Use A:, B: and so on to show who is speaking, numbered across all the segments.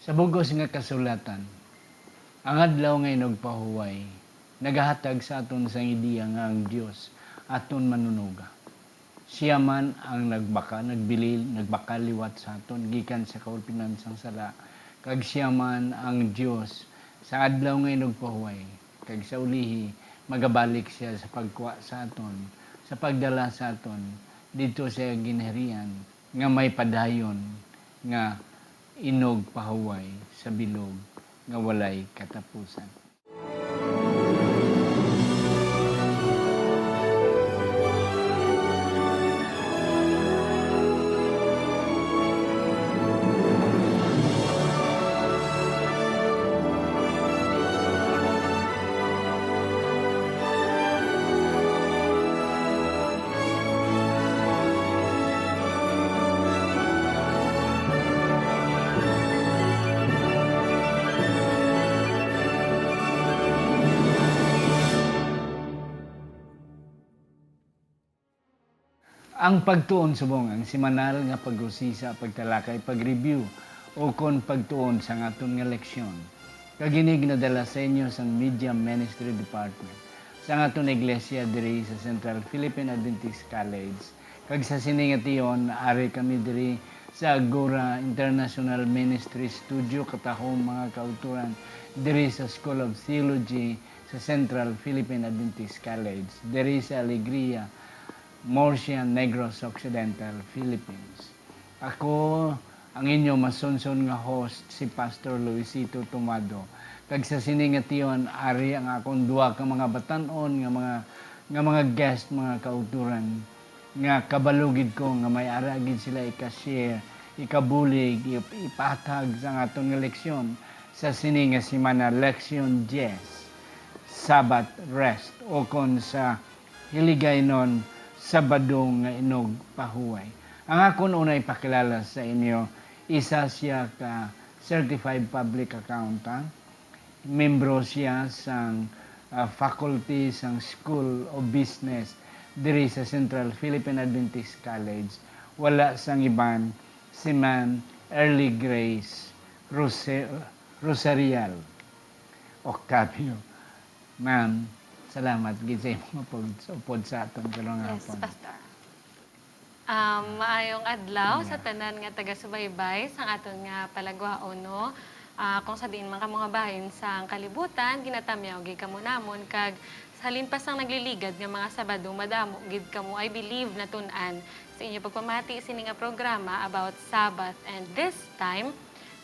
A: Sa bugos nga kasulatan, ang adlaw nga nagpahuway, nagahatag sa aton sang ideya nga ang Dios aton manunuga. Siya man ang nagbaka, nagbilil, nagbakaliwat sa aton gikan sa kaulpinan sang sala. Kag siya man ang Dios sa adlaw nga nagpahuway, kag sa ulihi magabalik siya sa pagkuha sa aton, sa pagdala sa aton dito sa ginherian nga may padayon nga inog pahuway sa bilog nga walay katapusan. Ang pagtuon subong ang simanal nga pag-usisa, pagtalakay, pag-review o kon pagtuon sa aton nga leksyon. Kaginig na dala sa inyo sa Media Ministry Department sa aton iglesia diri sa Central Philippine Adventist College. Kag sa siningation ari kami diri sa Agora International Ministry Studio katahom mga kauturan diri sa School of Theology sa Central Philippine Adventist College diri sa Alegria Morsia Negros Occidental, Philippines. Ako ang inyo masunson nga host si Pastor Luisito Tomado. Kag sa siningation ari ang akong duwa ka mga batanon nga mga nga mga guest mga kauturan nga kabalugid ko nga may aragid sila ika-share, ikabulig, ip- ipatag sa aton nga leksyon sa sini nga simana leksyon 10 Sabbath rest o kon sa hiligay nun Sabado nga inog pahuway. Ang akon unay pakilala sa inyo, isa siya ka certified public accountant, membro siya sang ah, faculty sang School of Business diri sa Central Philippine Adventist College. Wala sang iban si Ma'am Early Grace Rose- Rosarial Octavio. Ma'am, salamat gid sa imong pod sa upod sa aton karong
B: Yes,
A: hapon.
B: Pastor. Um, maayong adlaw sa tanan nga taga-subaybay sa aton nga palagwaon no. Ah, kung sa diin man kamo nga bahin sa kalibutan ginatamyaw gid kamo namon kag sa halin pa sang nagliligad nga mga Sabado madamo gid kamo I believe na tun-an sa inyo pagpamati sini nga programa about Sabbath and this time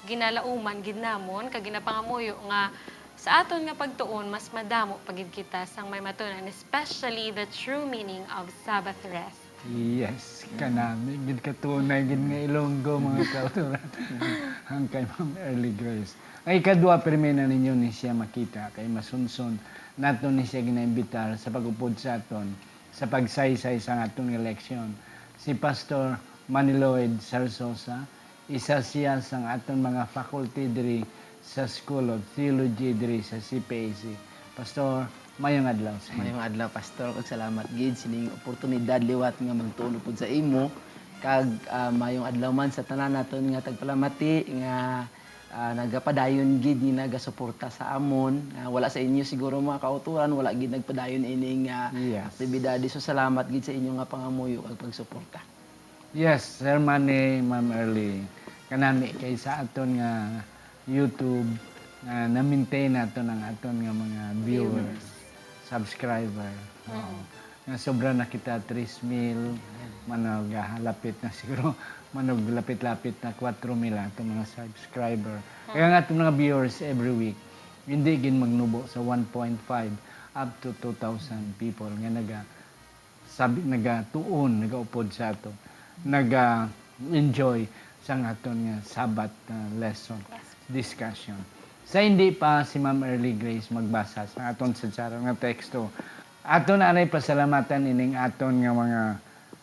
B: ginalauman gid namon kag ginapangamuyo nga sa aton nga pagtuon mas madamo pagid kita sang may matunan especially the true meaning of Sabbath rest.
A: Yes, kanami gid katunay gid nga Ilonggo mga kauturan. Ang kay Ma'am Early Grace. Ay kadua permena ninyo ni siya makita kay masunson nato ni siya ginaimbitar sa pagupod sa aton sa pagsaysay sa aton nga leksyon. Si Pastor Maniloid Sarsosa, isa siya sa aton mga faculty diri sa School of Theology diri sa CPAC. Pastor, mayong adlaw sa.
C: Mayong adlaw pastor kag salamat gid sining oportunidad liwat nga magtuon pud sa imo kag ah, mayong adlaw man sa tanan naton nga tagpalamati nga ah, nagapadayon gid ni nagasuporta sa amon Ah, wala sa inyo siguro mga kauturan wala gid nagpadayon ining nga
A: Yes.
C: so salamat gid sa inyo nga pangamuyo kag pagsuporta
A: Yes, Sir Manny, Ma'am Early. Kanami kay sa aton nga YouTube nga na-maintain nato ng aton nga mga viewers, subscriber. Oo. Nga sobra na kita 3 mil, manog ah, lapit na siguro. Manog lapit-lapit na 4 mil ato mga subscriber. Kaya nga atong mga viewers every week, hindi gin magnubo sa 1.5 up to 2,000 people nga naga sabi naga-tuon, naga-upod sa ato, naga-enjoy sa aton nga sabat uh, lesson discussion. Sa hindi pa si Ma'am Early Grace magbasa sa aton sa tsara nga teksto, aton anay pasalamatan ining aton nga mga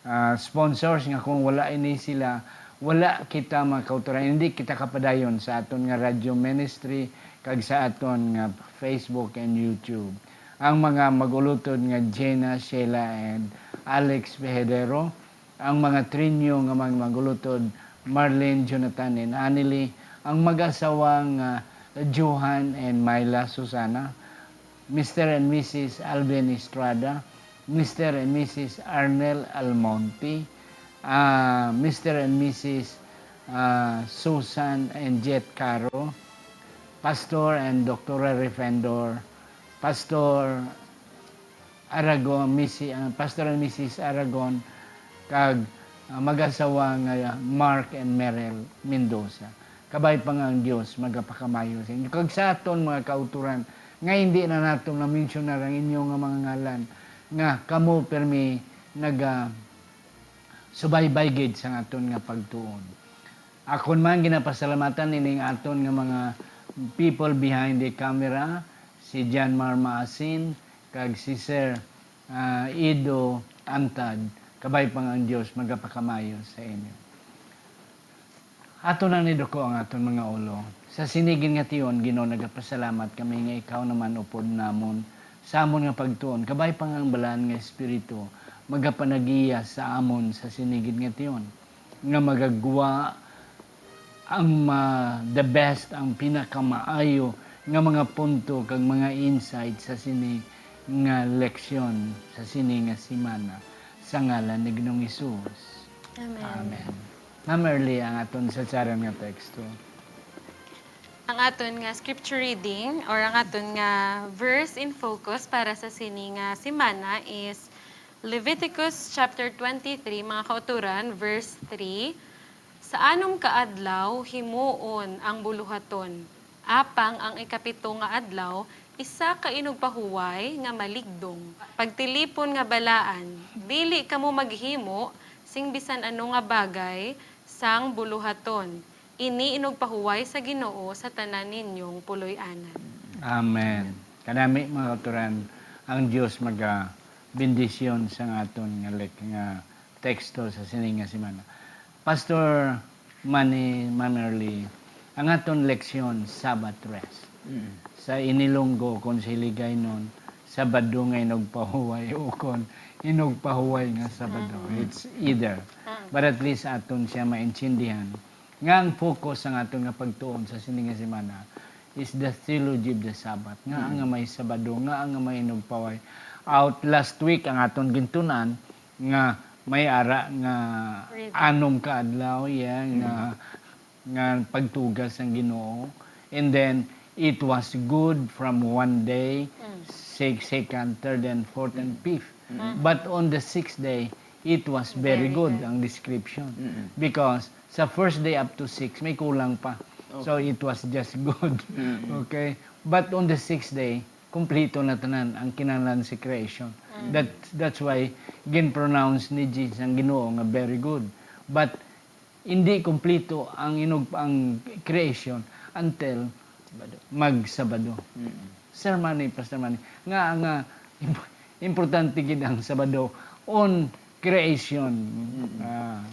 A: ah, sponsors nga kung wala ini sila, wala kita makauturan, hindi kita kapadayon sa aton nga radio ministry kag sa aton nga Facebook and YouTube. Ang mga magulutod nga Jenna, Sheila, and Alex Pehedero, ang mga trinyo nga mga magulutod Marlene, Jonathan, and Annelie, ang mag-asawang ah, Johan and Myla Susana, Mr. and Mrs. Alvin Estrada, Mr. and Mrs. Arnel Almonte, ah, Mr. and Mrs. ah, Susan and Jet Caro, Pastor and Dr. Refendor, Pastor Aragon, Missy, ah, Pastor and Mrs. Aragon, kag ah, mag-asawa nga Mark and Merel Mendoza. Kabay pa nga ang Diyos, magapakamayo sa inyo. Kag sa aton mga kauturan, nga hindi na nato na mention na ang inyong mga ngalan, nga kamo permi naga subaybay gid sa aton nga pagtuon. Akon man ginapasalamatan ining aton nga mga people behind the camera, si John Marma Asin, kag si Sir ah, Ido Antad, kabay pang ang Dios magapakamayo sa inyo. Ato na ni ko ang aton mga ulo. Sa sinigin nga tiyon, Ginoo nagapasalamat kami nga ikaw naman upod namon sa amon nga pagtuon. Kabay pang ang balaan nga espiritu magapanagiya sa amon sa sinigid nga tiyon. Nga magagwa ang ma- the best, ang pinakamaayo nga mga punto kag mga insight sa sini nga leksyon sa sini nga simana sa ngalan ni Ginoong Hesus.
B: Amen.
A: Amen. Ma'am Early, ang aton sa saran nga teksto.
B: Ang aton nga scripture reading or ang aton nga verse in focus para sa sini nga simana is Leviticus chapter 23 mga kauturan verse 3 Sa anom ka adlaw himuon ang buluhaton. Apang ang ikapito nga adlaw isa ka inugpahuway nga maligdong. Pagtilipon nga balaan dili kamo maghimo sing bisan ano nga bagay sang buluhaton ini inugpahuway sa Ginoo sa tanan ninyong puloy-anan.
A: Amen. Kanami mga katuran, ang Dios maga bendisyon sa aton nga lek nga teksto sa sining nga semana. Pastor Manny Mamerly, ang aton leksyon Sabbath rest. Sa inilonggo kon siligay nun, Sabado nga inugpahuway o kon inugpahuway nga Sabado. It's either. But at least aton siya maintindihan. Nga ang focus ang aton nga pagtuon sa sining nga semana is the theology of the Sabbath. Nga ang nga may Sabado, nga ang may inugpaway. Out last week ang aton gintunan nga may ara nga
B: Reading.
A: anom ka adlaw yeah, nga nga pagtugas ang Ginoo. And then it was good from one day, six, second, third, and fourth, and fifth. But on the sixth day, it was very,
B: Very
A: good,
B: good.
A: ang description. Because sa first day up to six, may kulang pa. So it was just good. Okay? But on the sixth day, kumplito na tanan ang kinahanglan si creation. That that's why gin-pronounce ni Jesus ang Ginoo nga very good. But hindi kumplito ang inog ang creation until mag-Sabado. Sir Manny, Pastor Manny, nga nga importante gid ang Sabado on creation. Ah,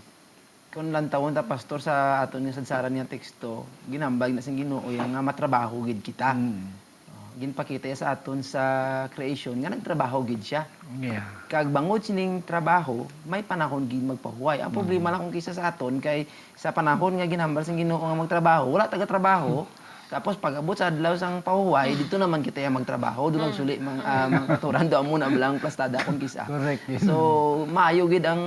C: Kung lang tawon ta pastor sa aton nga sadsaran nga teksto, ginambag na sing Ginoo yang nga matrabaho gid kita.
A: mm,
C: Oh, ginpakita sa aton sa creation nga nagtrabaho gid siya.
A: yeah.
C: Kag bangod sining trabaho, may panahon gid magpahuway. Ang problema lang kung kisa sa aton kay sa panahon nga ginambal sing Ginoo nga magtrabaho, wala taga trabaho. Tapos pag abot sa adlaw sang pahuway, dito naman kita yung magtrabaho, doon lang suli mang uh, mga katuran do muna lang plastada kung kisa.
A: Correct. yes.
C: So, maayo gid ang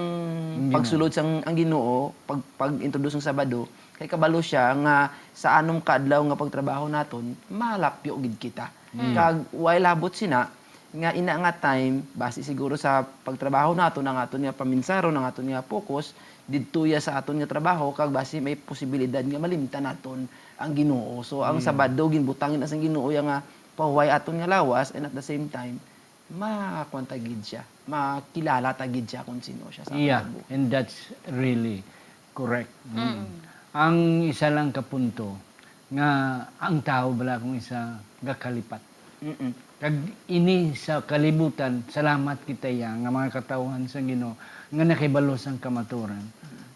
C: pagsulod sang ang Ginoo pag pag-introduce ng Sabado kay kabalo siya nga sa anong kadlaw nga pagtrabaho naton malapyo gid kita. Kag way labot sina nga ina nga time base siguro sa pagtrabaho naton ang aton nga paminsaro ng aton nga focus didto ya sa aton nga trabaho kag base may posibilidad nga malimtan naton ang Ginoo. So ang Sabado ginbutangin na sang Ginoo ya nga pahuway aton nga lawas and at the same time makakwanta gid siya. Makilala ta gid siya kung sino siya sa
A: Yeah,
C: aton
A: and that's really correct. Mm. Ang isa lang kapunto nga ang tao bala kung isa gakalipat.
C: Mm-mm.
A: Kag ini sa kalibutan, salamat kita ya nga mga katawhan sa Ginoo nga nakibalos ang kamaturan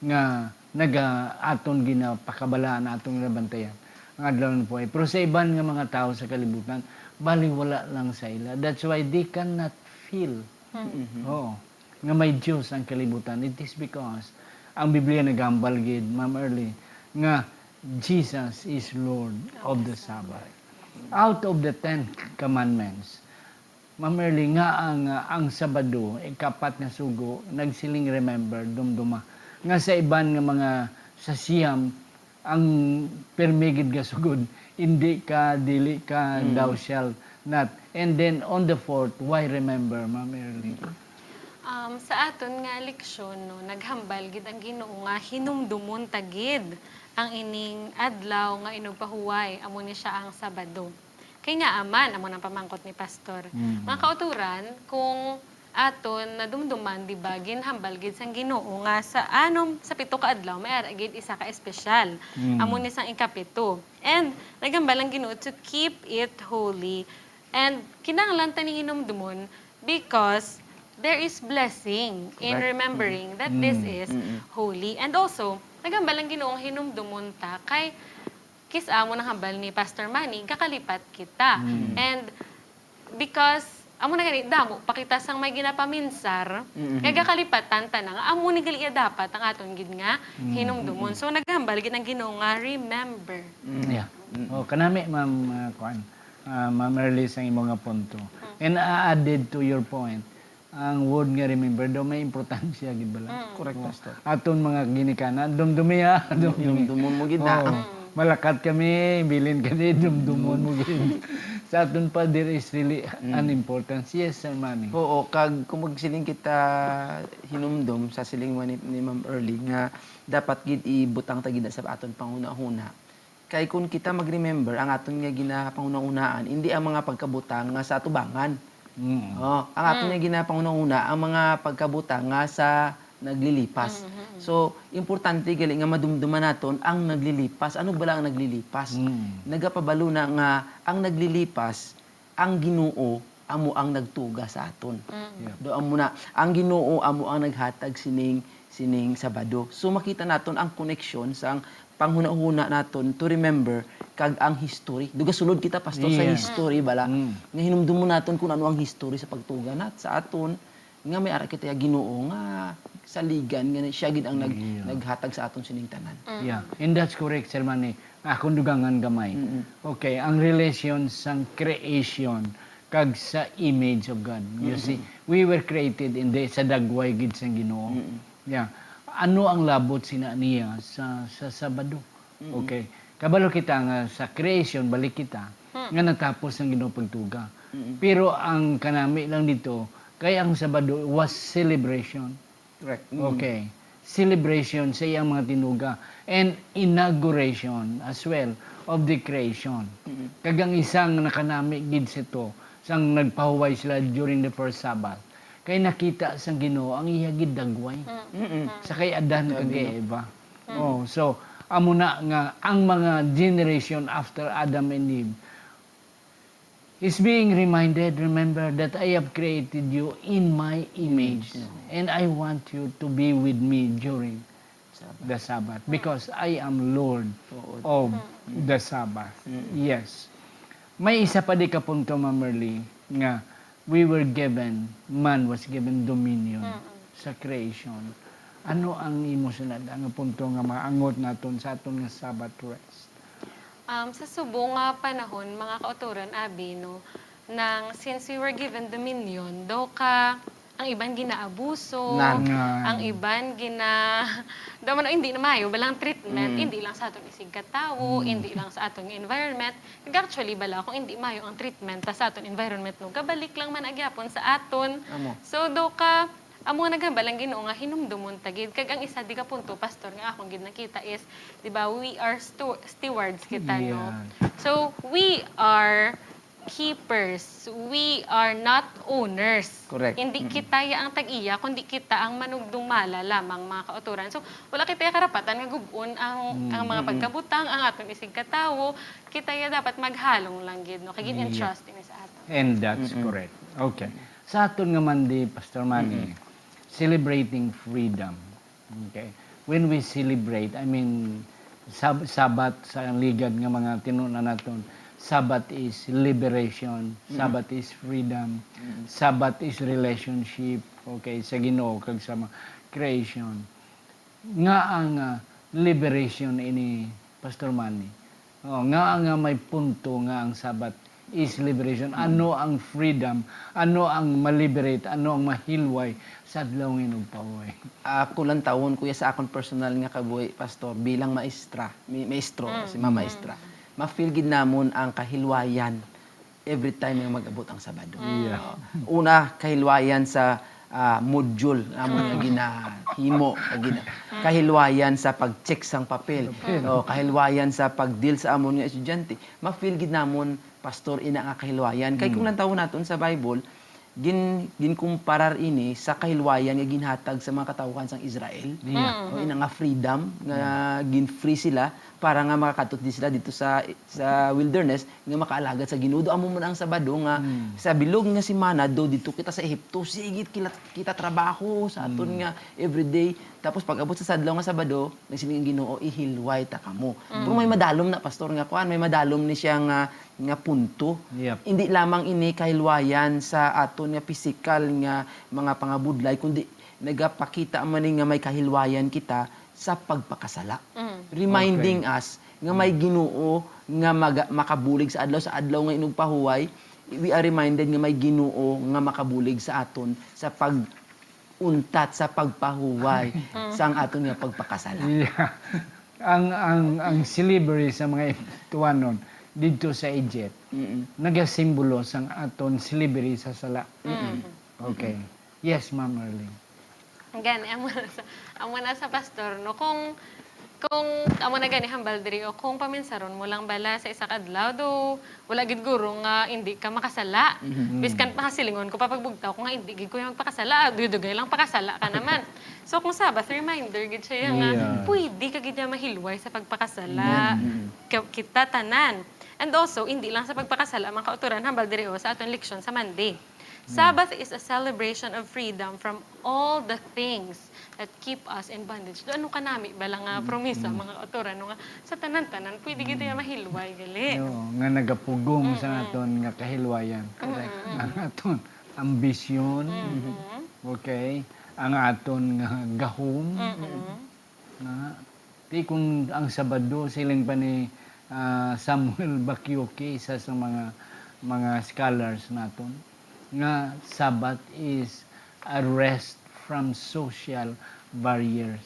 A: nga naga aton gina pakabalaan atong nabantayan ang adlaw po pero sa iban nga mga tao sa kalibutan bali wala lang sa ila that's why they cannot feel Oo. Nga may Diyos ang kalibutan. It is because ang Biblia nagambal gid, Ma'am Early, nga Jesus is Lord of the Sabbath. Out of the Ten Commandments, Mamerli nga ang ang Sabado, ikapat nga sugo, nagsiling remember, dumduma. Nga sa iban nga mga sa siyam, ang permigid nga sugod, hindi ka, dili ka, thou shalt not. And then on the fourth, why remember, Ma'am Erling?
B: Um, sa aton nga leksyon, no, naghambal gid ang Ginoo nga hinumdumon tagid ang ining adlaw nga inugpahuway amo ni siya ang Sabado. Kay nga aman amo nang pamangkot ni pastor.
A: Mm.
B: Mga kauturan kung aton nadumduman di ba ginhambal gid sang Ginoo nga sa anom sa pito ka adlaw may ara gid isa ka espesyal.
A: Mm.
B: Amo ni sang ikapito. And naghambal ang Ginoo to keep it holy. And kinahanglan tani hinumdumon because there is blessing in
C: Correct.
B: remembering that this
A: Mm.
B: is holy. And also, nagambal ang ginoong hinumdumon ta kay kis amo ng hambal ni Pastor Manny, kakalipat kita.
A: Mm.
B: And because amo na gani damo pakita sang may ginapaminsar
C: Mm-mm.
B: kay gakalipatan ta nga amo ni gali dapat ang aton gid nga hinumdumon so naghambal gid ang Ginoo nga remember
A: Yeah. Oh, kanami ma'am uh, kuan. Uh, ma'am Erlis ang imong nga punto. And uh, added to your point, ang word nga remember daw may importansya gid bala.
C: Correct, Pastor.
A: Aton mga ginikana, dumdumiya, dumdumi.
C: Dumdumon mo gid na.
A: Malakat kami, bilin kami, dumdumon mo gid. Sa aton pa there is really an importance. Yes, sir, mami.
C: Oo, kag kung magsiling kita hinumdum sa siling ni, ni Ma'am Early nga dapat gid ibutang ta gid na sa aton panguna-una. Kay kung kita mag-remember ang aton nga ginapanguna-unaan, hindi ang mga pagkabutang nga sa tubangan.
A: Mm.
C: Oh, ang aton nga ginapanguna-una ang mga pagkabutang nga sa naglilipas. So, importante gali nga madumduman naton ang naglilipas. Ano bala ang naglilipas?
A: Mm.
C: nagapabalo na nga ang naglilipas ang Ginoo amo ang nagtuga sa aton.
A: Yeah.
C: Do amo na ang Ginoo amo ang naghatag sining sining Sabado. So makita naton ang connection sa ang panghuna-huna naton to remember kag ang history. Duga sulod kita pastor sa
A: Yeah.
C: history bala.
A: Mm.
C: Nga hinumdum mo naton kung ano ang history sa pagtuga nat sa aton nga may ara kita Ginoo nga saligan nga siya gid ang nag,
A: Yeah.
C: naghatag sa aton sining tanan.
A: Yeah, and that's correct, Sir Manny. Akong dugangan gamay.
C: Mm-mm.
A: Okay, ang relation sa creation kag sa image of God. You see, we were created in the sa dagway gid sa Ginoo. Yeah. Ano ang labot sina niya sa sa Sabado? Okay. Kabalo kita nga sa creation balik kita nga natapos ang Ginoo pagtuga. Pero ang kanami lang dito kay ang Sabado was celebration.
C: Correct.
A: Okay. Celebration sa iyang mga tinuga and inauguration as well of the creation. Kagang isang nakanami gid sa to sang nagpahuway sila during the first Sabbath. Kay nakita sa Ginoo ang iya gid dagway.
C: Mm-mm.
A: Sa kay Adan kag Eva. Oh, so amo na nga ang mga generation after Adam and Eve is being reminded, remember that I have created you in my image and I want you to be with me during the Sabbath because I am Lord of the Sabbath. Yes. May isa pa di ka punto, Ma'am Merly, nga we were given, man was given dominion sa creation. Ano ang imo sunod ang punto nga maangot naton sa aton nga Sabbath rest?
B: Um, sa subo nga panahon, mga kauturan, abi, no, nang since we were given dominion, do ka, ang iban ginaabuso,
C: Nan.
B: ang iban gina, do man hindi na mayo, balang treatment, hindi lang sa aton isig katawo, hindi lang sa aton environment. Kag Actually, bala, kung hindi mayo ang treatment ta sa aton environment, no, kabalik lang man agyapon sa aton.
C: Amo.
B: So, do ka, amo nga naghambalang Ginoo nga hinumdumon tagid kag ang isa di ka punto pastor nga akong gid nakita is di ba we are stu- stewards kita no?
A: Yeah.
B: so we are keepers. We are not owners.
C: Correct.
B: hindi kita ya ang tag-iya kundi kita ang manugdumala lamang mga kauturan. So wala kita ya karapatan nga gubon ang ang mga pagkabutang ang aton isig katawo. Kita ya dapat maghalong lang gid no? Kay gid entrust ini sa aton
A: And that's correct. Okay. Sa aton nga man di, Pastor Manny, celebrating freedom. Okay. When we celebrate, I mean, sab sabat sa ligad nga mga tinuna naton, Sabat is liberation, Sabat is freedom, Sabat is relationship, okay, sa Ginoo kag sa creation. Nga ang ah, liberation ini Pastor Manny. Oh, nga nga may punto nga ang Sabat is liberation. Ano ang freedom? Ano ang maliberate? Ano ang mahilway sa adlaw ng paway?
C: Ako lang taon, kuya, sa akong personal nga kabuhi, pastor, bilang maestra, maestro, si mama maestra, ma-feel gid namon ang kahilwayan every time nga mag-abot ang Sabado.
A: Yeah.
C: Una, kahilwayan sa ah, module namon nga ginahimo, nga gina, kahilwayan sa pag-check sang papel, o kahilwayan sa pag-deal sa amon nga estudyante. Ma-feel gid namon pastor ina nga kahilwayan. Kay kung lang taon naton sa Bible, gin ginkumparar ini sa kahilwayan nga ginhatag sa mga katawhan sang Israel.
A: Yeah.
C: O ina nga freedom nga gin-free sila para nga makakatot sila dito sa sa wilderness nga makaalagad sa Ginoo. Do amo mo na ang Sabado nga sa bilog nga si Mana do dito kita sa Ehipto sigit kita, kita trabaho sa aton nga everyday tapos pag abot sa sadlaw nga Sabado nagsiling ang Ginoo ihilway ta kamo. Pero may madalom na pastor nga kuan may madalom ni siya nga nga punto
A: Yep.
C: hindi lamang ini kahilwayan sa aton nga pisikal nga mga pangabudlay kundi nagapakita man ni nga may kahilwayan kita sa pagpakasala. Reminding us nga may Ginoo nga maga- makabulig sa adlaw sa adlaw nga inog pahuway. We are reminded nga may Ginoo nga makabulig sa aton sa pag untat sa pagpahuway sa ang aton nga pagpakasala.
A: Yeah. ang ang ang slavery sa mga Tuanon dito sa Egypt
C: Mm-mm.
A: nagasimbolo sang aton slavery sa sala. Okay. Yes, Ma'am Arlene.
B: Gani, amo na sa, amo na sa pastor, no? Kung, kung amo na gani hambal diri o kung paminsaron mo lang bala sa isa kadlaw do wala gid guro nga hindi ka makasala. Biskan pa silingon ko papagbugtaw ko nga hindi gid ko magpakasala dudugay lang pakasala ka naman. So kung sabbath reminder gid siya nga
A: Yeah.
B: pwede ka gid mahilway sa pagpakasala. Ka- kita tanan. And also hindi lang sa pagpakasala mga kauturan hambal diri o sa aton leksyon sa Monday Sabbath is a celebration of freedom from all the things that keep us in bondage. Doon ano kanami bala nga promisa mga autora no nga sa tanan-tanan pwede gid ya mahilway gali.
A: Yo, nga nagapugong sa aton nga kahilwayan. Correct. Ang aton ambisyon. Okay. Ang aton nga gahom. Na ti kung ang Sabado siling pa ni ah, Samuel Bakyoke isa sa mga mga scholars naton nga Sabbath is a rest from social barriers.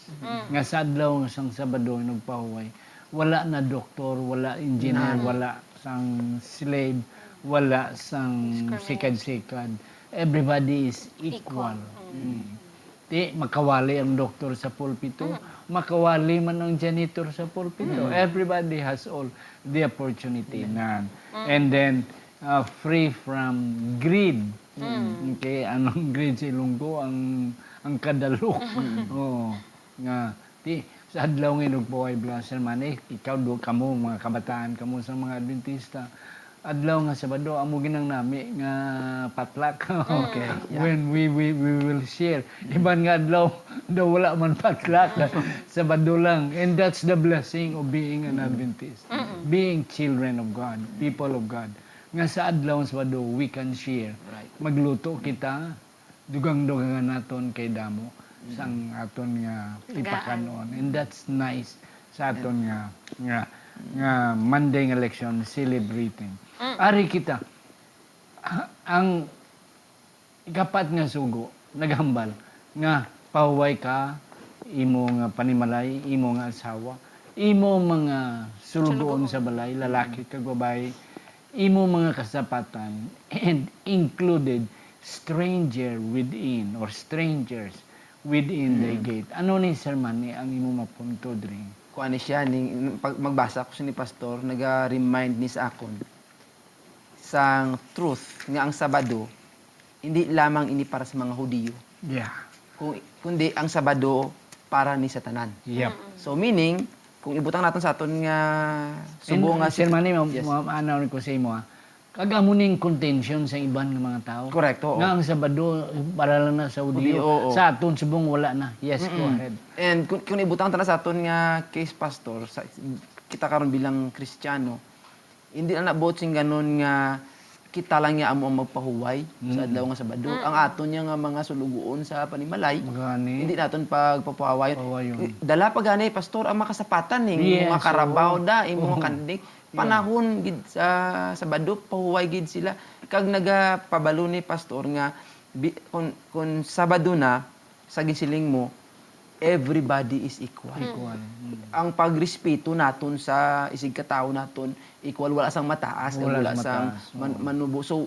A: Nga sa adlaw nga sang Sabado nagpahuway, wala na doktor, wala engineer, wala sang slave, wala sang sikad-sikad. Everybody is equal. Mm. Di, makawali ang doktor sa pulpito, makawali man ang janitor sa pulpito. Everybody has all the opportunity na. And then, uh, free from greed. Okay, anong greed sa Ilonggo? Ang, ang kadalok. Oo. Nga, di, sa adlaw ng inugbuhay blaser man eh, ikaw do kamo mga kabataan kamo sa mga Adventista. Adlaw nga Sabado amo ginang nami nga patlak. okay. When we, we we will share. Iban nga adlaw daw wala man patlak. Sabado lang. And that's the blessing of being an Adventist. Being children of God, people of God. Nga sa adlaw sa Sabado we can share.
C: Right.
A: Magluto kita dugang-dugangan naton kay damo sang aton nga ipakanon. And that's nice sa aton nga nga nga Monday nga election celebrating. Ari kita a- ang ikapat nga sugo naghambal nga pahuway ka imo nga panimalay imo nga asawa imo mga sulugoon sa balay lalaki kag babae imo mga kasapatan and included stranger within or strangers within the gate. Ano ni Sir Manny ang imo mapunto diri?
C: Kung ano siya, ning, pag magbasa ko ni Pastor, naga-remind ni sa akon sang truth nga ang Sabado, hindi lamang ini para sa mga Hudiyo,
A: yeah.
C: Kung, kundi ang Sabado para ni sa tanan.
A: yep.
C: So meaning, kung ibutang natin sa aton nga subo nga
A: Sir Manny, ma-
C: Yes.
A: ma- maanaw ko sa imo ha. Kagamo ning contention sa iban nga mga tao.
C: Correct, oo.
A: Nga ang Sabado, para lang na sa
C: Udi,
A: Udiyo.
C: oo.
A: Sa aton subong wala na. Yes, go ahead.
C: And kung, kung ibutang tanan sa aton nga case pastor, sa, kita karon bilang Kristiyano, hindi na naabot sing ganon nga kita lang niya amo ang magpahuway sa adlaw nga Sabado. Ang aton niya nga mga sulugoon sa panimalay,
A: Magani.
C: hindi naton pagpapahawayon.
A: Pahawayon.
C: Dala pa gani pastor ang makasapatan ning
A: Yes,
C: mga karabaw
A: oo.
C: da, imo mga kandig. Panahon gid sa Sabado pahuway gid sila kag nagapabalo ni pastor nga bi, kung, kung Sabado na sa gisiling mo everybody is equal.
A: Equal. Mm.
C: Ang pagrespeto naton sa isig katao naton equal wala sang mataas
A: Wala
C: wala sang man, manubo. So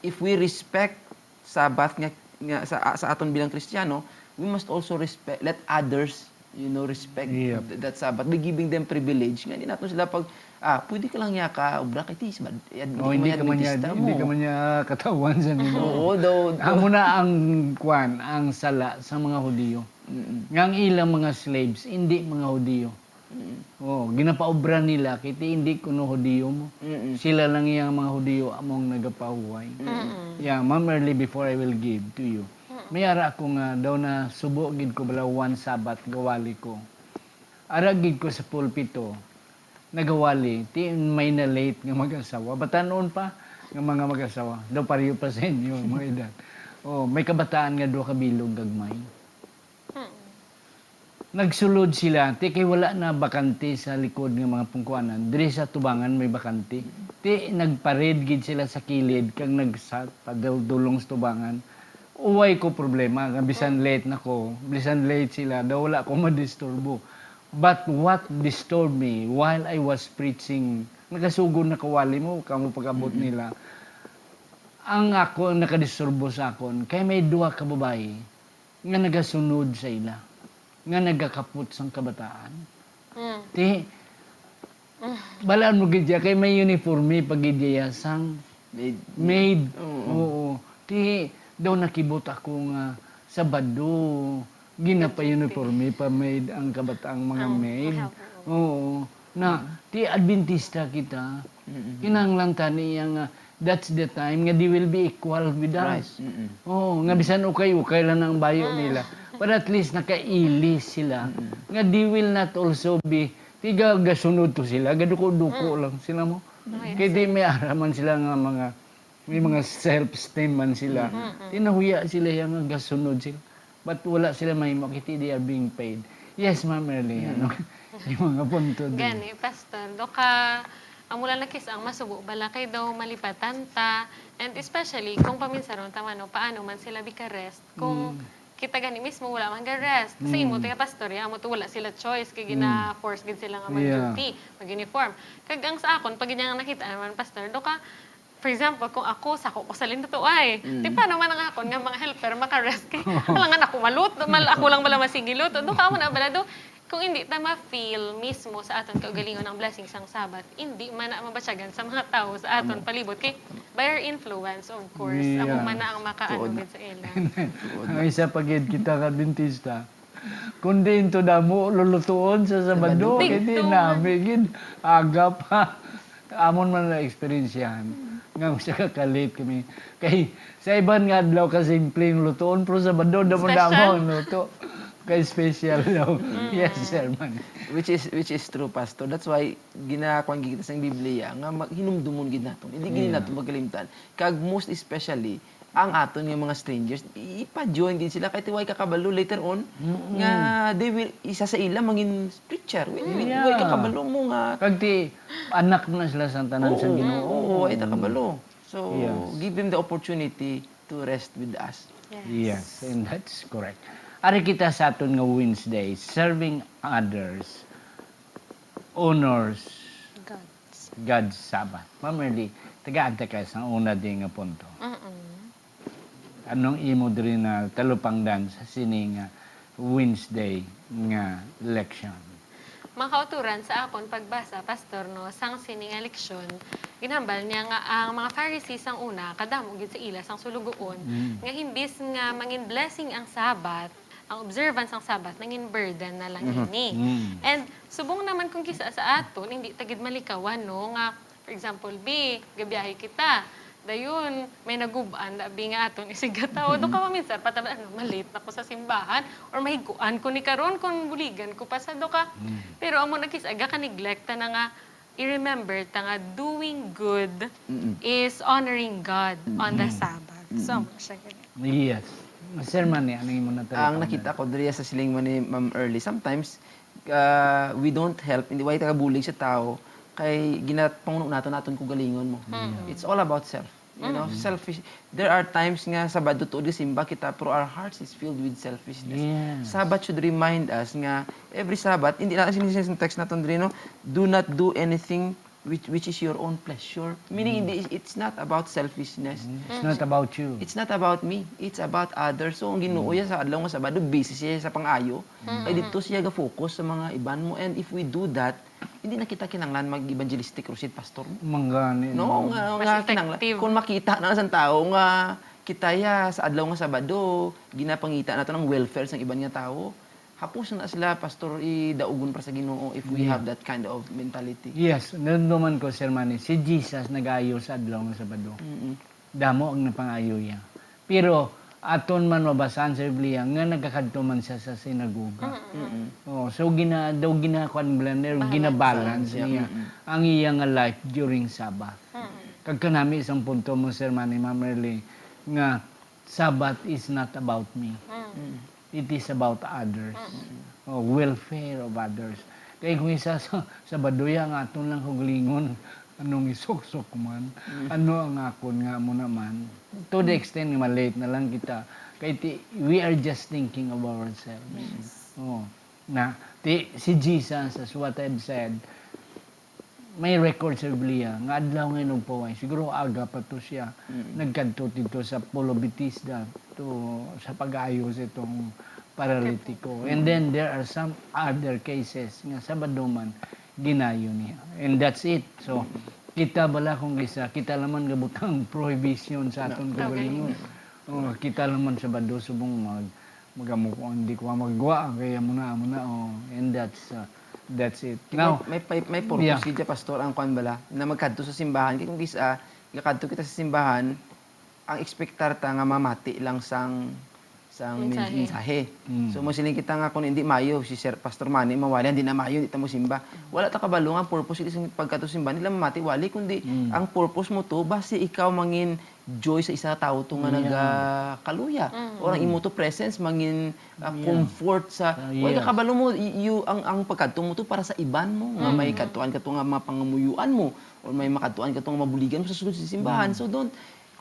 C: if we respect Sabbath nga, nga sa, sa aton bilang Kristiyano, we must also respect let others you know respect
A: Yep.
C: th- that Sabbath by giving them privilege nga di naton sila pag ah pwede ka lang niya ka obra kay tis bad
A: O, Oh, hindi ka man niya, hindi ka man niya katawan sa nimo.
C: Oo, though,
A: Amo na ang kwan, ang sala sa mga Hudiyo.
C: Mm-mm.
A: Nga ang ilang mga slaves, hindi mga Hudiyo.
C: Mm-mm.
A: Oh, ginapaobra nila kiti hindi kuno Hudiyo mo.
C: Mm-mm.
A: Sila lang yung mga Hudiyo among nagapahuway. Yeah, Ma'am Early, before I will give to you. May ara ako nga daw na subo gid ko bala one sabat gawali ko. Ara gid ko sa pulpito nagawali ti may na late nga mag-asawa. Batanon pa nga mga mag-asawa. Daw pareho pa sa inyo mga edad. Oh, may kabataan nga do kabilog gagmay. Nagsulod sila, ti kay wala na bakante sa likod ng mga pungkuanan. Diri sa tubangan may bakante. Ti nagpared gid sila sa kilid kag nagsat padulong sa tubangan. Uway ko problema, nga bisan late na ko, bisan late sila, daw wala ko madisturbo. But what disturbed me while I was preaching, nagasugod na kawali mo, kamo pag-abot nila, ang ako nakadisturbo sa akon, kay may duha ka babae nga nagasunod sa ila, nga nagakapot sang kabataan.
B: Mm.
A: Ti, balaan mo gidya, kay may uniforme pag gidya sang maid.
C: Oo.
A: Oo. Ti, daw nakibot ako nga sa bado, ginapa uniforme pa maid ang kabataang mga maid. Oo. Na, ti Adventista kita,
C: Mm-mm.
A: kinanglang tani nga that's the time nga they will be equal with
C: Right.
A: us.
C: Mm-mm.
A: Oo, nga bisan ukay-ukay lang ang bayo nila. But at least nakailis sila. Nga they will not also be, tiga gasunod to sila, gaduko-duko lang sila mo. Kaya di may araman sila nga mga, may mga self-esteem man sila. Tinahuya sila yung gasunod sila. But wala sila may makiti, they are being paid. Yes, Ma'am Erly, ano? yung mga punto din.
B: Gani, pastor, do ka ang mula na kis ang masubo bala kay daw malipatan ta and especially kung paminsaron tama no paano man sila bikarest kung kita gani mismo wala man ga rest. Kasi imo taga pastor ya mo to wala sila choice kay gina force gid sila nga mag-duty mag-uniform. Kag ang sa akon pag nga nakita naman pastor do ka For example, kung ako, sako ko sa linto ay, di paano man ang akon nga mga helper makarest kay, wala nga ako maluto, mal, ako lang bala masigiluto, do ka mo na bala do, kung hindi ta ma-feel mismo sa aton kaugalingon ang blessing sang Sabat, hindi man na mabatyagan sa mga tao sa aton palibot kay by our influence of course,
A: Yeah.
B: amo man na ang makaano sa ila.
A: ang isa pa gid kita ka dentista. Kundi into damo lulutuon sa Sabado, hindi
B: two.
A: namin gid aga pa. Amon man na experience yan. Nga siya kakalit kami. Kay sa iban nga adlaw ka simple lutuon pero sa Sabado damo damo luto. Kay special daw. Yes, sir man.
C: which is which is true pastor that's why ginakuan gid kita sa Biblia nga mag- hinumdumon gid naton hindi gid naton magalimtan kag most especially ang aton nga mga strangers ipa-join gid sila kay tiway kakabalo later on nga they will isa sa ila mangin preacher Wi- wi-
A: Yeah.
C: way kakabalo mo nga
A: Kag ti anak na sila sa tanan sa Ginoo.
C: oo ay kakabalo so
A: Yes.
C: give them the opportunity to rest with us
A: Yes, and that's correct. Ari kita sa aton nga Wednesday, serving others honors
B: God.
A: God's Sabbath. Ma'am Erly, taga-agta ka sa una din nga punto.
B: Mm-mm.
A: Anong imo diri na talupangdan sa sini nga Wednesday nga election?
B: Mga kauturan sa akon pagbasa, pastor, no, sang sining eleksyon, ginhambal niya nga ang mga Pharisees ang una, kadamo gid sa ila sang sulugoon, nga himbis nga mangin blessing ang Sabat, ang observance ang Sabat, nangin burden na lang ini.
A: Mm.
B: And subong naman kung kisa sa aton, hindi tagid malikawan, no, nga, for example, B, gabiyahe kita, dayon may nagubaan labi nga aton isigataw do ka maminsan pataba ano malit na ko sa simbahan? Or mahiguan ko ni karon kung buligan ko pa sa do ka pero amo nagkis aga ka neglekta na nga i-remember ta nga doing good is honoring God on the Sabbath. So, siya ganun.
A: Yes. Sir Manny, ano yung muna
C: Ang nakita ko diri sa siling man ni Ma'am Early, sometimes uh, we don't help, hindi way bulig sa tao kay ginatpangno nato naton ko galingon mo. It's all about self. You know, selfish. There are times nga Sabado to simba kita pero our hearts is filled with selfishness.
A: Yes.
C: Sabat should remind us nga every Sabat, hindi na sinisisi sa text naton diri no, do not do anything which which is your own pleasure. Meaning hindi it's not about selfishness.
A: It's not about you.
C: It's not about me. It's about others. So, ang Ginoo niya sa adlaw nga Sabado, busy siya sa pangayo. Ay dito siya ga-focus sa mga iban mo. And if we do that, hindi na kita kinanglan mag-evangelistic crusade pastor mo.
A: Manggani.
C: No, nga, nga kinanglan. Kung makita na sa tao nga kita ya sa adlaw nga Sabado, ginapangita nato ng welfare sa iban nga tao. Hapos na sila pastor idaugon para sa Ginoo if we have that kind of mentality.
A: Yes, nanduman ko, Sir Manny, si Jesus nag-ayo sa adlaw nga Sabado.
C: Mm-mm.
A: Damo ang napangayo niya. Pero, aton man mabasahan sa Biblia, nga nagkakadto man siya sa sinagoga.
C: Mm-mm.
A: Oh, so gina daw ginakuan blender, ginabalance
C: Balance,
A: niya ang iya nga life during Sabbath. Kag kanami isang punto mo Sir Manny Ma'am Merly, nga Sabbath is not about me. It is about others. Oh, welfare of others. Kaya kung isa sa Sabadoya nga aton lang hugulingon anong isuksok man, ano ang akon nga mo naman. To the extent nga malate na lang kita. Kaya ti, we are just thinking of ourselves. Oh, na ti, si Jesus, as what I've said, may record sa Biblia nga adlaw nga nagpaway siguro aga pa to siya nagkadto dito sa Polo Bautista to sa pag-ayos itong paralitiko. And then there are some other cases nga Sabado man ginayo niya. And that's it. So kita bala kung isa? Kita laman gabutang prohibition sa aton kagalingon oh, kita laman Sabado subong mag magamuko hindi ko magwa kaya muna muna oh. And that's uh, that's it. Now
C: may may may purpose
A: Yeah.
C: yeah. pastor ang kwan bala na magkadto sa simbahan. Kay kung gisa gakadto kita sa simbahan ang expectar ta nga mamati lang sang sang
B: Mensahe.
C: mensahe.
A: Mm.
C: So mo siling kita nga kung hindi mayo si Sir Pastor Manny mawali hindi na mayo ta mo simba. Wala ta kabalo nga purpose iti sa pagkadto sa simbahan nila mamati wali kundi
A: Mm.
C: ang purpose mo to base ikaw mangin joy sa isa tao to nga
A: Yeah.
C: nagakaluya or ang imo to presence mangin uh, comfort sa
A: Ah,
C: Wala
A: yes.
C: ka kabalo mo you ang ang pagkadto mo to para sa iban mo nga may kadtuan ka to nga mapangamuyuan mo or may makadtuan ka to nga mabuligan mo sa sulod sa simbahan so don't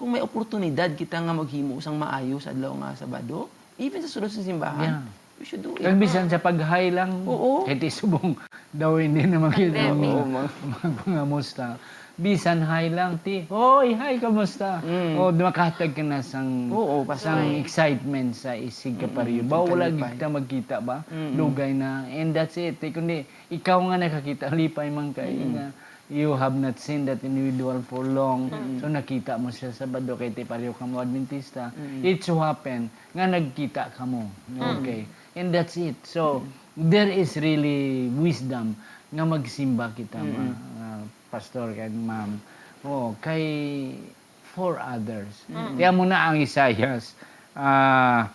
C: kung may oportunidad kita nga maghimo sang maayo sa adlaw nga Sabado even sa sulod sa simbahan
A: Yeah.
C: we should do it
A: Kag bisan sa paghay lang,
C: Oo.
A: kahit isubong daw hindi na makita
B: Pandemic.
A: mo
C: mga-
A: magpangamusta. Bisan hay lang, ti. Hoy, hi, kamusta?
C: Mm.
A: O, makatag ka na sang,
C: Oo,
A: sang excitement sa isig ka pariyo. Ba, wala kita magkita ba?
C: Mm.
A: Lugay na. And that's it. Eh, kundi, ikaw nga nakakita, lipay man kay nga. You have not seen that individual for long. So nakita mo siya sa Sabado kay ti pareho ka mo Adventista. It so happen nga nagkita ka mo. Okay. And that's it. So there is really wisdom nga magsimba kita ma, ah, pastor kay ma'am. Oh, kay for others. Kaya mo na ang Isaias ah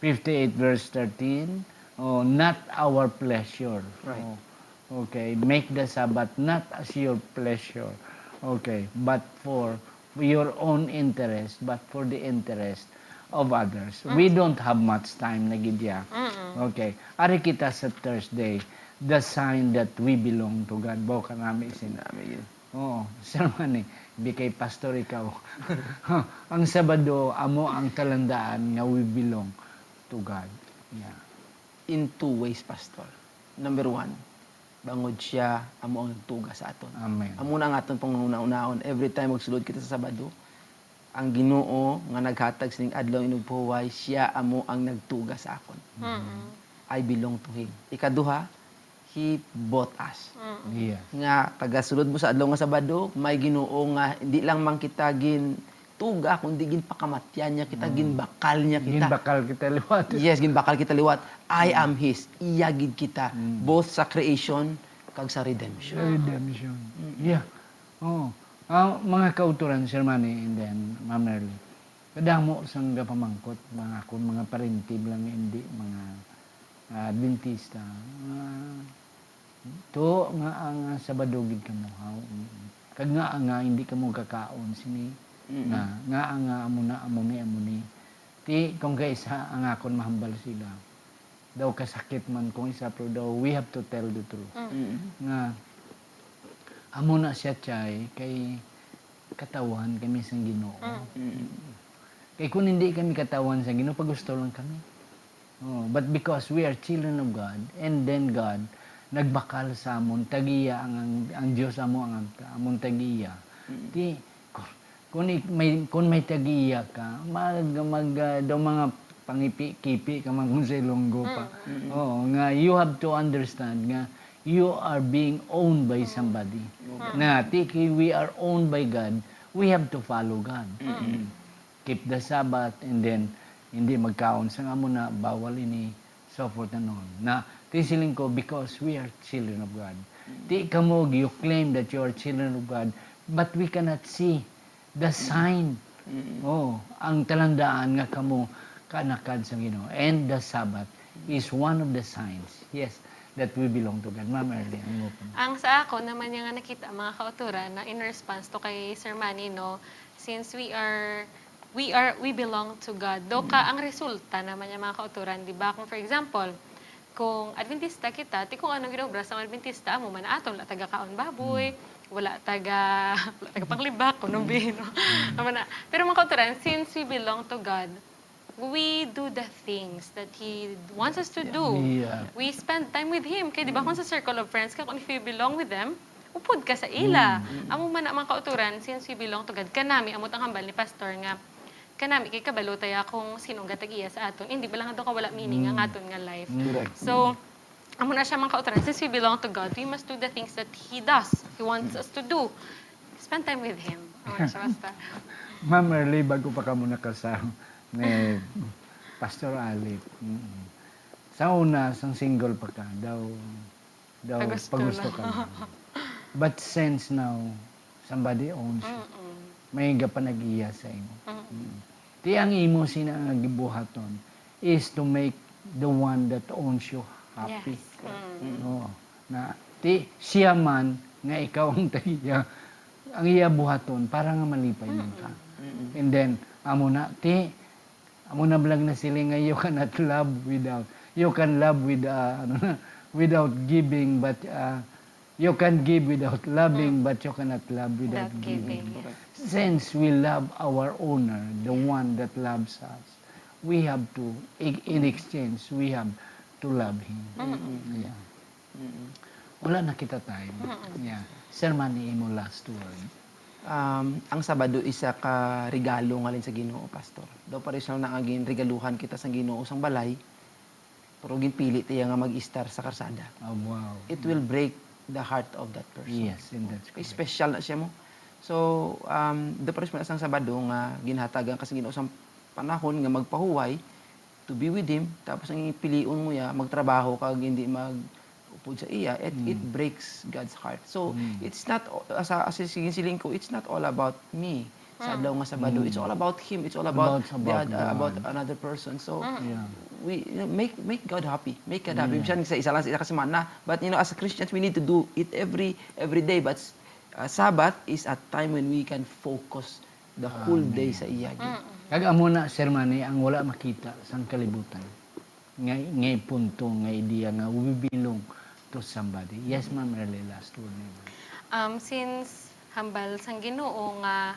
A: 58 verse 13. Oh, not our pleasure.
C: Right.
A: Oh, Okay, make the Sabbath not as your pleasure. Okay, but for your own interest, but for the interest of others. We don't have much time na gidya. Okay, ari kita sa Thursday, the sign that we belong to God. Bo ka namin isin.
C: Sinabi yun.
A: Oo, sir man eh. Di kay pastor ikaw. ang Sabado, amo ang talandaan nga we belong to God. Yeah.
C: in two ways pastor number one bangod siya amo ang nagtuga sa aton
A: Amen.
C: Amo na ang aton pang una-unaon every time magsulod kita sa Sabado. Ang Ginoo nga naghatag sining adlaw inugpuway, siya amo ang nagtuga sa akon. I belong to him. Ikaduha, he bought us.
A: Yeah.
C: Nga tagasulod mo sa adlaw nga Sabado, may Ginoo nga hindi lang man kita gin tuga kundi gin pakamatyan niya kita, gin bakal niya kita.
A: Ginbakal kita liwat.
C: Yes, gin bakal kita liwat. I am his. Iyagid kita both sa creation kag sa redemption.
A: Redemption. Yeah. Oh. Ang mga kauturan, Sir Manny, and then Ma'am Merly. Kadamo sang gapamangkot, mga akon mga parentib lang hindi, mga ah, Adventista. Ah, To nga ang uh, Sabado gid ka mo haw. Mm. Kag nga nga hindi ka mo kakaon sini
C: Mm.
A: nga nga ang nga amo na amo ni amo ni. Ti kung kay isa ang akon mahambal sila. Daw kasakit man kung isa pero daw we have to tell the truth.
C: Mm.
A: Nga amo na siya chay kay katawan kami sang Ginoo.
C: Mm.
A: Kay kung hindi kami katawan sa Ginoo, pagusto lang kami. Oh, but because we are children of God, and then God, nagbakal sa amon, tagiya ang, ang, ang Diyos amo ang amon tagiya. Di, kung, may, kung may tagiya ka, mag, mag, ah, daw mga pangipi-kipi ka man kung sa Ilonggo pa. Oo, nga, you have to understand nga, you are being owned by somebody. Na, tiki, we are owned by God, we have to follow God keep the Sabbath and then hindi magkaon sa nga mo na bawal ini so forth and on. Na tisiling ko because we are children of God. Di ka mo you claim that you are children of God but we cannot see the sign. Oh, ang talandaan nga kamo kanakad sa Ginoo and the Sabbath is one of the signs. Yes, that we belong to God. Ma'am Erly, ang mo.
B: Ang sa ako naman yung nakita mga kauturan na in response to kay Sir Manny, no, since we are we are we belong to God. Do ka ang resulta naman yung mga kauturan, di ba? Kung for example, kung Adventista kita, ti kung anong ginobra sa Adventista, amo man aton wala taga kaon baboy, wala taga wala taga panglibak, kuno bino. Amo na. Pero mga kauturan, since we belong to God, we do the things that He wants us to do
A: Yeah.
B: we spend time with Him. Kaya di ba kung sa circle of friends ka, kung if you belong with them, upod ka sa ila. Amo man na mga kauturan, since we belong to God, kanami, amot ang hambal ni Pastor nga, kanami, kay kabalo tayo kung sinong gatagiya sa aton. Hindi ba lang ito wala meaning ang aton nga life.
A: Correct.
B: So, amo na siya mga kauturan, since we belong to God, we must do the things that He does. He wants us to do. Spend time with Him. Amo na siya basta.
A: Ma'am Erly, bago pa ka muna kasama ni Pastor Alip. Mm. Sa una, sang single pa ka, daw, daw
B: Pagusto
A: pagusto, ka. na. But since now, somebody owns you,
B: Mm-mm.
A: may nga pa nag-iya sa imo.
B: Mm-mm.
A: Ti ang imo sina nga gibuhaton is to make the one that owns you happy.
B: Yes. Mm.
A: Oo. Na ti siya man nga ikaw ang tagiya ang iya buhaton para nga malipay man ka. And then amo na ti amo na blag na sila nga you cannot love without you can love with uh, ano na, without giving but uh, you can give without loving but you cannot love without,
B: Without
A: giving.
B: giving. yes.
A: Since we love our owner, the one that loves us, we have to, in exchange, we have to love him. Yeah. Wala na kita time. Yeah. Sir Manny, imo last word.
C: Um, ang Sabado isa ka regalo nga sa Ginoo, pastor. Daw pa rin siya na agin regaluhan kita sa Ginoo sang balay. Pero ginpili tiya nga mag-istar sa karsada.
A: Oh, wow.
C: It will break the heart of that person.
A: Yes, and that's correct.
C: Special na siya mo. So, um, the first man sang Sabado nga ginhatagan kasi Ginoo sang panahon nga magpahuway to be with him tapos ang ipilion mo ya magtrabaho kag hindi mag upod sa iya it, it breaks God's heart. So, it's not as as siling ko, it's not all about me. Sa adlaw nga Sabado, it's all about him. It's all about
A: About-
C: the,
A: about
C: uh, about another person. So,
A: Yeah.
C: we you know, make make God happy. Make God happy. Minsan sa isa lang sa isa kasi mana. But you know, as Christians, we need to do it every every day. But uh, Sabbath is a time when we can focus the whole day sa iya. gyud.
A: Kag amo na, Sir Manny, ang wala makita sang kalibutan. Ngay, ngay punto, ngay idea nga we belong to somebody. Yes, ma'am, early last word. nimo.
B: Um, since hambal sang Ginoo nga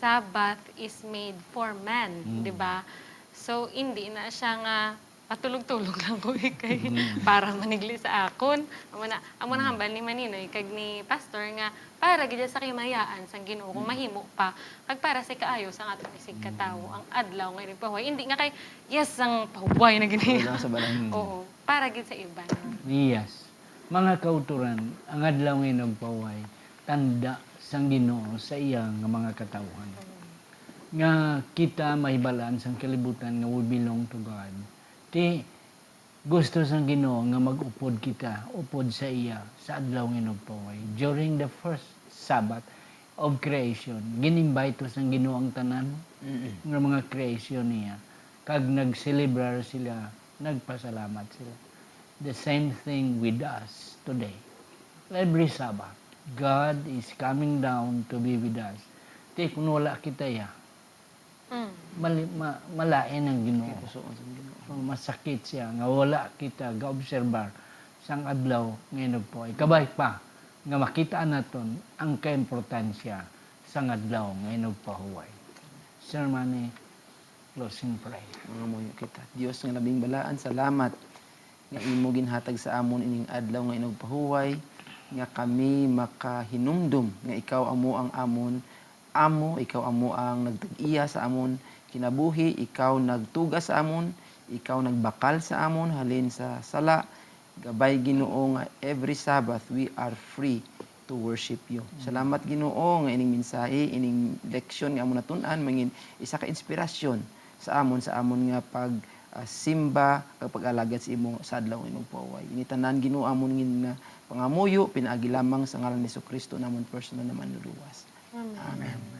B: Sabbath is made for man, di ba? So hindi na siya nga patulog-tulog lang ko eh, kay para manigli sa akon. Amo na amo na hambal ni Maninoy kag ni pastor nga para gid sa kimayaan sang Ginoo kung mahimo pa kag para sa kaayo sa atong isig katawo ang adlaw nga pahuway. Hindi nga kay yes ang pahuway na gini.
C: Wala sa balay.
B: Oo, para gid sa iban.
A: Yes. Mga kauturan, ang adlaw ngay nagpaway, tanda sang Ginoo sa iya nga mga katawhan. Nga kita mahibalaan sang kalibutan nga we belong to God. Ti gusto sang Ginoo nga mag-upod kita, upod sa iya sa adlaw nga nagpaway. During the first Sabbath of creation, ginimbite sang Ginoo ang tanan
C: Mm-mm.
A: ng mga creation niya. Kag nag-celebrar sila, nagpasalamat sila. The same thing with us today. every Sabbath, God is coming down to be with us. Te, kung wala kita ya,
B: Mm.
A: mali, ma, malain ang ginoo. So, masakit siya nga wala kita ga-obserbar sang adlaw ngayon po. Ikabay pa nga makita naton ang kaimportansya sang adlaw ngayon pahuway. Sir Manny, closing prayer.
C: mga kita. Dios nga labing balaan, salamat nga imo ginhatag sa amon ining adlaw nga inog pahuway nga kami makahinumdum nga ikaw amo ang amon amo, ikaw amo ang nagtag-iya sa amon kinabuhi, ikaw nagtuga sa amon, ikaw nagbakal sa amon halin sa sala gabay Ginoo nga every Sabbath we are free to worship you. Salamat Ginoo nga ining mensahe, ining leksyon nga amon natun-an mangin isa ka inspirasyon sa amon sa amon nga pag ah, simba kag pag-alagad sa imo sa adlaw imong paway. Ini tanan Ginoo amon nga pangamuyo pinaagi lamang sa ngalan ni Kristo namon personal naman luluwas.
B: Amen.
C: Amen.